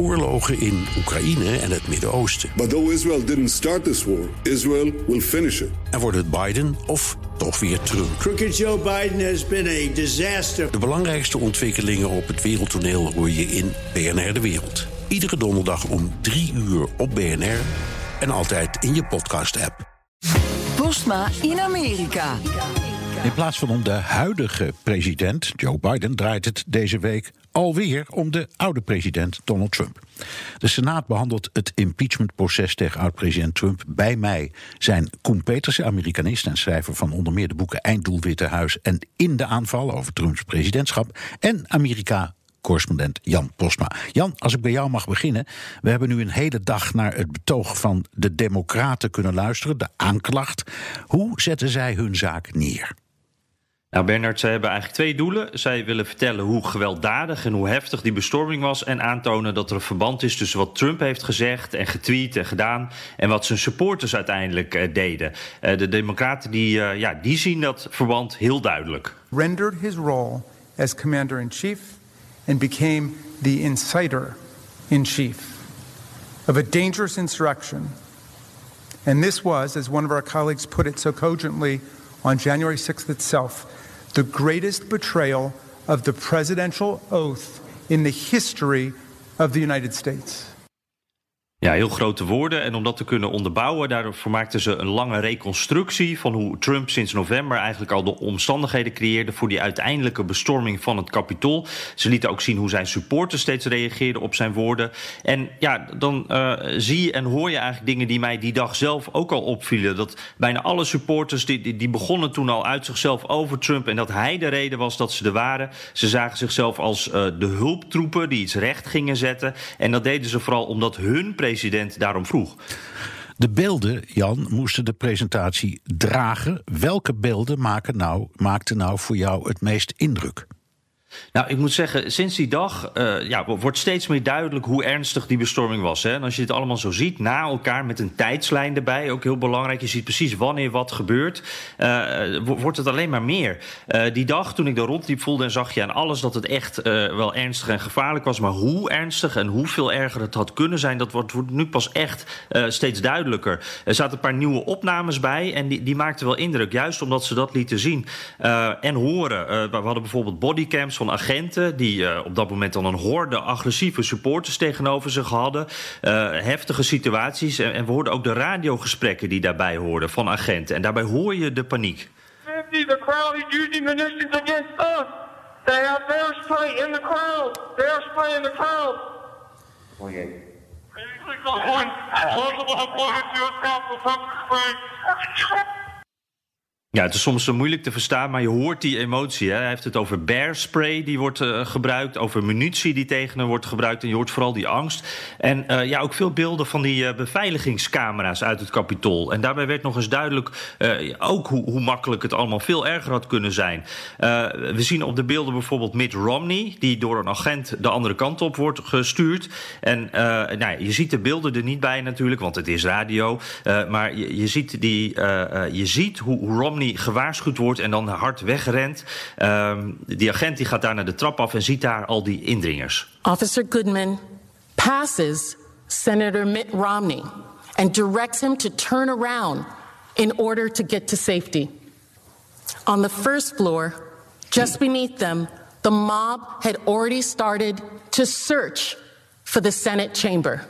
oorlogen in Oekraïne en het Midden-Oosten. But though Israel didn't start this war, Israel will finish it. En wordt het Biden of toch weer Trump? Crooked Joe Biden has been a disaster. De belangrijkste ontwikkelingen op het wereldtoneel hoor je in BNR De Wereld. Iedere donderdag om 3 uur op BNR en altijd in je podcast-app. Postma in Amerika. In plaats van om de huidige president, Joe Biden, draait het deze week alweer om de oude president Donald Trump. De Senaat behandelt het impeachmentproces tegen oud-president Trump. Bij mij zijn Koen Petersen, Amerikanist en schrijver van onder meer de boeken Einddoel Witte Huis en In de aanval over Trumps presidentschap. En Amerika correspondent Jan Posma. Jan, als ik bij jou mag beginnen. We hebben nu een hele dag naar het betoog van de Democraten kunnen luisteren, de aanklacht. Hoe zetten zij hun zaak neer? Nou, Bernard, zij hebben eigenlijk twee doelen. Zij willen vertellen hoe gewelddadig en hoe heftig die bestorming was. En aantonen dat er een verband is tussen wat Trump heeft gezegd en getweet en gedaan. en wat zijn supporters uiteindelijk uh, deden. Uh, de Democraten die, uh, ja, die zien dat verband heel duidelijk. Rendered his role as commander in chief and became the inciter in chief of a dangerous insurrection. And this was, as one of our colleagues put it so cogently on January 6th itself, the greatest betrayal of the presidential oath in the history of the United States. Ja, heel grote woorden. En om dat te kunnen onderbouwen, daarvoor maakten ze een lange reconstructie van hoe Trump sinds november eigenlijk al de omstandigheden creëerde voor die uiteindelijke bestorming van het Capitool. Ze lieten ook zien hoe zijn supporters steeds reageerden op zijn woorden. En ja, dan zie je en hoor je eigenlijk dingen die mij die dag zelf ook al opvielen. Dat bijna alle supporters die, die, begonnen toen al uit zichzelf over Trump en dat hij de reden was dat ze er waren. Ze zagen zichzelf als uh, de hulptroepen die iets recht gingen zetten. En dat deden ze vooral omdat hun president president daarom vroeg. De beelden, Jan, moesten de presentatie dragen. Welke beelden maken nou, maakten nou voor jou het meest indruk? Nou, ik moet zeggen, sinds die dag uh, ja, wordt steeds meer duidelijk hoe ernstig die bestorming was. Hè? En als je dit allemaal zo ziet, na elkaar met een tijdslijn erbij, ook heel belangrijk. Je ziet precies wanneer wat gebeurt, uh, wordt het alleen maar meer. Die dag toen ik daar rondliep, voelde en zag je aan alles dat het echt wel ernstig en gevaarlijk was. Maar hoe ernstig en hoeveel erger het had kunnen zijn, dat wordt, wordt nu pas echt steeds duidelijker. Er zaten een paar nieuwe opnames bij en die, die maakten wel indruk, juist omdat ze dat lieten zien en horen. we hadden bijvoorbeeld bodycams van agenten die uh, op dat moment dan een horde agressieve supporters tegenover zich hadden. Uh, heftige situaties. En, en, we hoorden ook de radiogesprekken die daarbij hoorden van agenten. En daarbij hoor je de paniek. The crowd is using munitions against us. They have bear spray in the crowd. Bear spray in the crowd. Oh, yeah. Ja, het is soms zo moeilijk te verstaan, maar je hoort die emotie. Hè? Hij heeft het over bear spray die wordt uh, gebruikt, over munitie die tegen hem wordt gebruikt. En je hoort vooral die angst. En uh, ja, ook veel beelden van die uh, beveiligingscamera's uit het kapitol. En daarbij werd nog eens duidelijk ook hoe, hoe, makkelijk het allemaal veel erger had kunnen zijn. we zien op de beelden bijvoorbeeld Mitt Romney, die door een agent de andere kant op wordt gestuurd. En nou, je ziet de beelden er niet bij natuurlijk, want het is radio. maar je, je, ziet, die, je ziet hoe Romney Gewaarschuwd wordt en dan hard wegrent. Um, die agent die gaat daar naar de trap af en ziet daar al die indringers. Officer Goodman passes Senator Mitt Romney and directs him to turn around in order to get to safety. On the first floor, just beneath them, the mob had already started to search for the Senate chamber.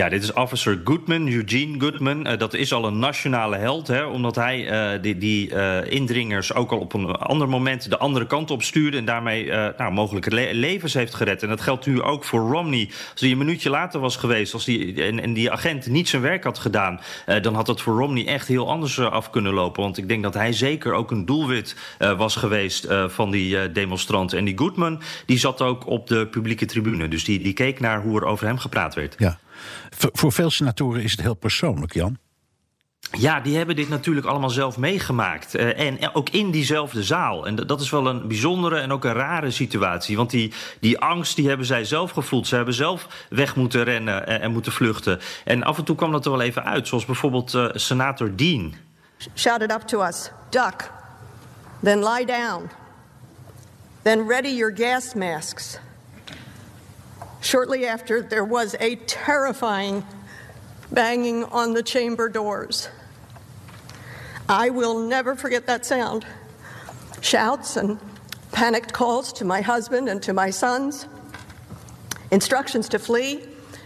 Ja, dit is officer Goodman, Eugene Goodman. Uh, dat is al een nationale held, hè, omdat hij uh, die, die uh, indringers ook al op een ander moment de andere kant op stuurde en daarmee nou, mogelijk le levens heeft gered. En dat geldt nu ook voor Romney. Als hij een minuutje later was geweest als die, en, en die agent niet zijn werk had gedaan, dan had dat voor Romney echt heel anders af kunnen lopen. Want ik denk dat hij zeker ook een doelwit was geweest van die demonstranten. En die Goodman, die zat ook op de publieke tribune. Dus die, die keek naar hoe er over hem gepraat werd. Ja. Voor veel senatoren is het heel persoonlijk, Jan. Ja, die hebben dit natuurlijk allemaal zelf meegemaakt. Uh, en ook in diezelfde zaal. En dat is wel een bijzondere en ook een rare situatie. Want die, die angst die hebben zij zelf gevoeld. Ze hebben zelf weg moeten rennen en, en moeten vluchten. En af en toe kwam dat er wel even uit. Zoals bijvoorbeeld uh, senator Dean. Shouted up to us, duck. Then lie down. Then ready your gas masks. Shortly after, there was a terrifying banging on the chamber doors. I will never forget that sound. Shouts and panicked calls to my husband and to my sons, instructions to flee,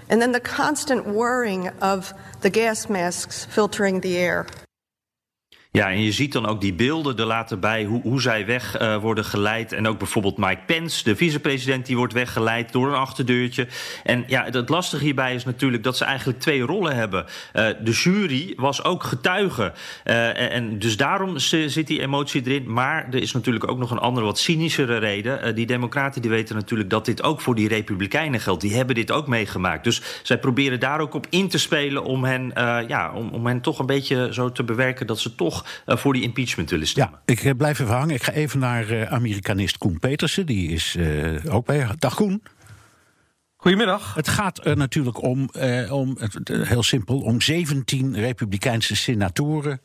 and then the constant whirring of the gas masks filtering the air. Ja, en je ziet dan ook die beelden er later bij hoe, hoe zij weg uh, worden geleid. En ook bijvoorbeeld Mike Pence, de vicepresident, die wordt weggeleid door een achterdeurtje. En ja, het lastige hierbij is natuurlijk dat ze eigenlijk twee rollen hebben. Uh, de jury was ook getuige. Uh, en, dus daarom zit die emotie erin. Maar er is natuurlijk ook nog een andere, wat cynischere reden. die democraten die weten natuurlijk dat dit ook voor die republikeinen geldt. Die hebben dit ook meegemaakt. Dus zij proberen daar ook op in te spelen om hen, ja, om, om hen toch een beetje zo te bewerken dat ze toch uh, voor die impeachment willen stemmen. Ja, ik blijf even hangen. Ik ga even naar uh, Amerikanist Koen Petersen. Die is uh, ook bij. Dag Koen. Goedemiddag. Het gaat er natuurlijk om, om heel simpel, om 17 Republikeinse senatoren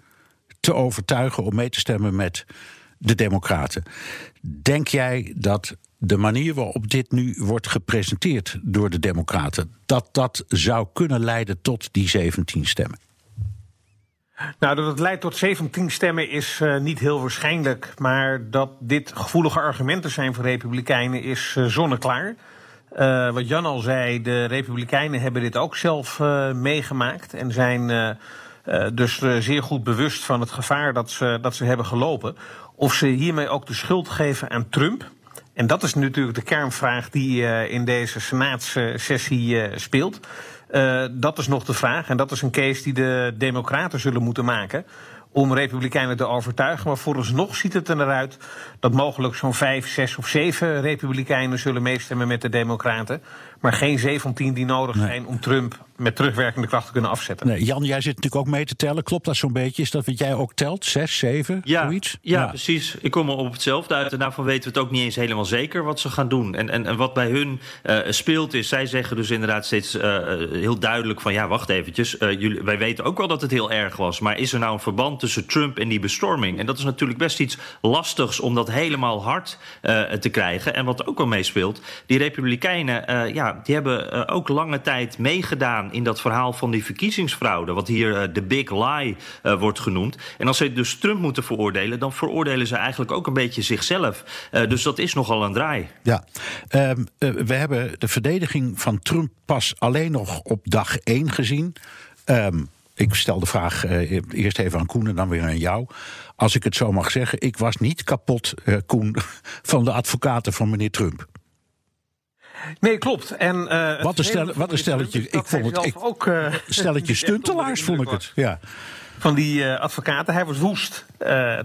te overtuigen om mee te stemmen met de Democraten. Denk jij dat de manier waarop dit nu wordt gepresenteerd door de Democraten, dat dat zou kunnen leiden tot die 17 stemmen? Nou, dat het leidt tot 17 stemmen is uh, niet heel waarschijnlijk. Maar dat dit gevoelige argumenten zijn voor Republikeinen is uh, zonneklaar. Uh, wat Jan al zei, de Republikeinen hebben dit ook zelf meegemaakt. En zijn dus zeer goed bewust van het gevaar dat ze, dat ze hebben gelopen. Of ze hiermee ook de schuld geven aan Trump. En dat is natuurlijk de kernvraag die in deze senaatssessie speelt. Uh, dat is nog de vraag. En dat is een case die de Democraten zullen moeten maken. Om Republikeinen te overtuigen. Maar vooralsnog ziet het er naar uit dat mogelijk zo'n vijf, zes of zeven Republikeinen zullen meestemmen met de Democraten. Maar geen 17 die nodig zijn om Trump met terugwerkende kracht te kunnen afzetten. Nee, Jan, jij zit natuurlijk ook mee te tellen. Klopt dat zo'n beetje? Is dat wat jij ook telt? Zes, zeven, ja, zoiets? Ja, ja, precies. Ik kom op hetzelfde uit. En daarvan weten we het ook niet eens helemaal zeker wat ze gaan doen. En, en, en wat bij hun uh, speelt is, zij zeggen dus inderdaad steeds uh, heel duidelijk van... ja, wacht eventjes, uh, jullie, wij weten ook wel dat het heel erg was... maar is er nou een verband tussen Trump en die bestorming? En dat is natuurlijk best iets lastigs om dat helemaal hard te krijgen. En wat ook wel meespeelt, die republikeinen... ja, die hebben ook lange tijd meegedaan in dat verhaal van die verkiezingsfraude, wat hier de big lie wordt genoemd. En als ze dus Trump moeten veroordelen, dan veroordelen ze eigenlijk ook een beetje zichzelf. Dus dat is nogal een draai. Ja, um, we hebben de verdediging van Trump pas alleen nog op dag 1 gezien. Um, ik stel de vraag eerst even aan Koen en dan weer aan jou. Als ik het zo mag zeggen, ik was niet kapot, Koen, van de advocaten van meneer Trump. Nee, klopt. En, uh, wat, een stel, wat een stelletje. Ik vond het ik, ook. Uh, stelletje stuntelaars, vond ik het. Ja. Van die uh, advocaten. Hij was woest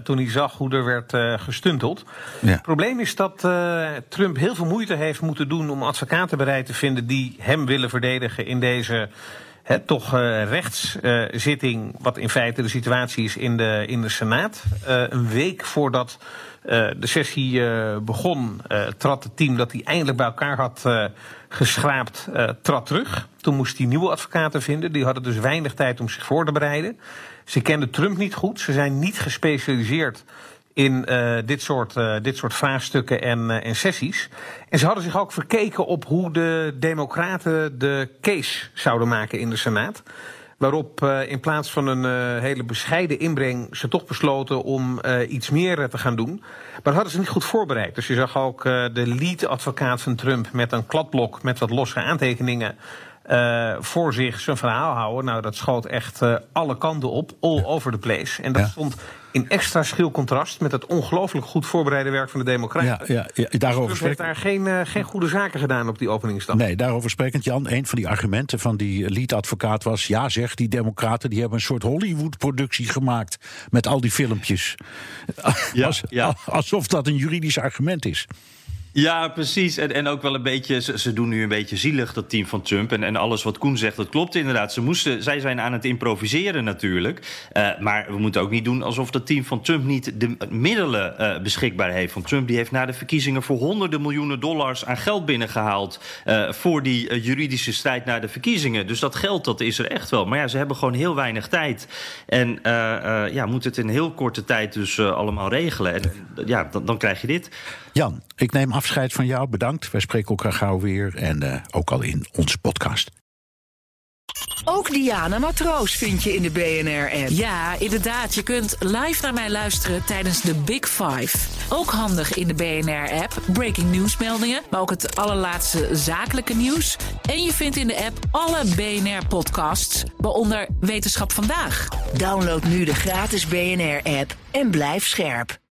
toen hij zag hoe er werd gestunteld. Ja. Het probleem is dat Trump heel veel moeite heeft moeten doen om advocaten bereid te vinden die hem willen verdedigen in deze He, toch uh, rechtszitting, uh, wat in feite de situatie is in de, in de Senaat. Uh, een week voordat de sessie begon, trad het team dat hij eindelijk bij elkaar had geschraapt, trad terug. Toen moest hij nieuwe advocaten vinden. Die hadden dus weinig tijd om zich voor te bereiden. Ze kenden Trump niet goed. Ze zijn niet gespecialiseerd in uh, dit, soort, uh, dit soort vraagstukken en, uh, en sessies. En ze hadden zich ook verkeken op hoe de Democraten de case zouden maken in de Senaat. Waarop in plaats van een hele bescheiden inbreng ze toch besloten om iets meer te gaan doen. Maar dat hadden ze niet goed voorbereid. Dus je zag ook de lead-advocaat van Trump met een kladblok met wat losse aantekeningen. Uh, voor zich zijn verhaal houden. Nou, dat schoot echt uh, alle kanten op, all over the place. En dat ja. stond in extra schil contrast met het ongelooflijk goed voorbereide werk van de Democraten. Ja, ja, ja daarover dus heeft daar geen, uh, geen goede zaken gedaan op die openingsdag. Nee, daarover sprekend, Jan. Een van die argumenten van die lead-advocaat was: ja, zeg, die Democraten die hebben een soort Hollywood-productie gemaakt met al die filmpjes. Ja, Als, ja. Alsof dat een juridisch argument is. Ja, precies. En, en ook wel een beetje, ze, doen nu een beetje zielig, dat team van Trump. En, en alles wat Koen zegt, dat klopt inderdaad. Ze moesten, zij zijn aan het improviseren natuurlijk. Uh, maar we moeten ook niet doen alsof dat team van Trump niet de middelen uh, beschikbaar heeft. Want Trump die heeft na de verkiezingen voor honderden miljoenen dollars aan geld binnengehaald. Uh, voor die juridische strijd na de verkiezingen. Dus dat geld dat is er echt wel. Maar ja, ze hebben gewoon heel weinig tijd. En ja, moeten het in heel korte tijd dus allemaal regelen. En ja, dan, dan krijg je dit. Jan, ik neem afscheid van jou. Bedankt. Wij spreken elkaar gauw weer. En uh, ook al in onze podcast. Ook Diana Matroos vind je in de BNR-app. Ja, inderdaad. Je kunt live naar mij luisteren tijdens de Big Five. Ook handig in de BNR-app. Breaking nieuwsmeldingen, maar ook het allerlaatste zakelijke nieuws. En je vindt in de app alle BNR-podcasts, waaronder Wetenschap Vandaag. Download nu de gratis BNR-app en blijf scherp.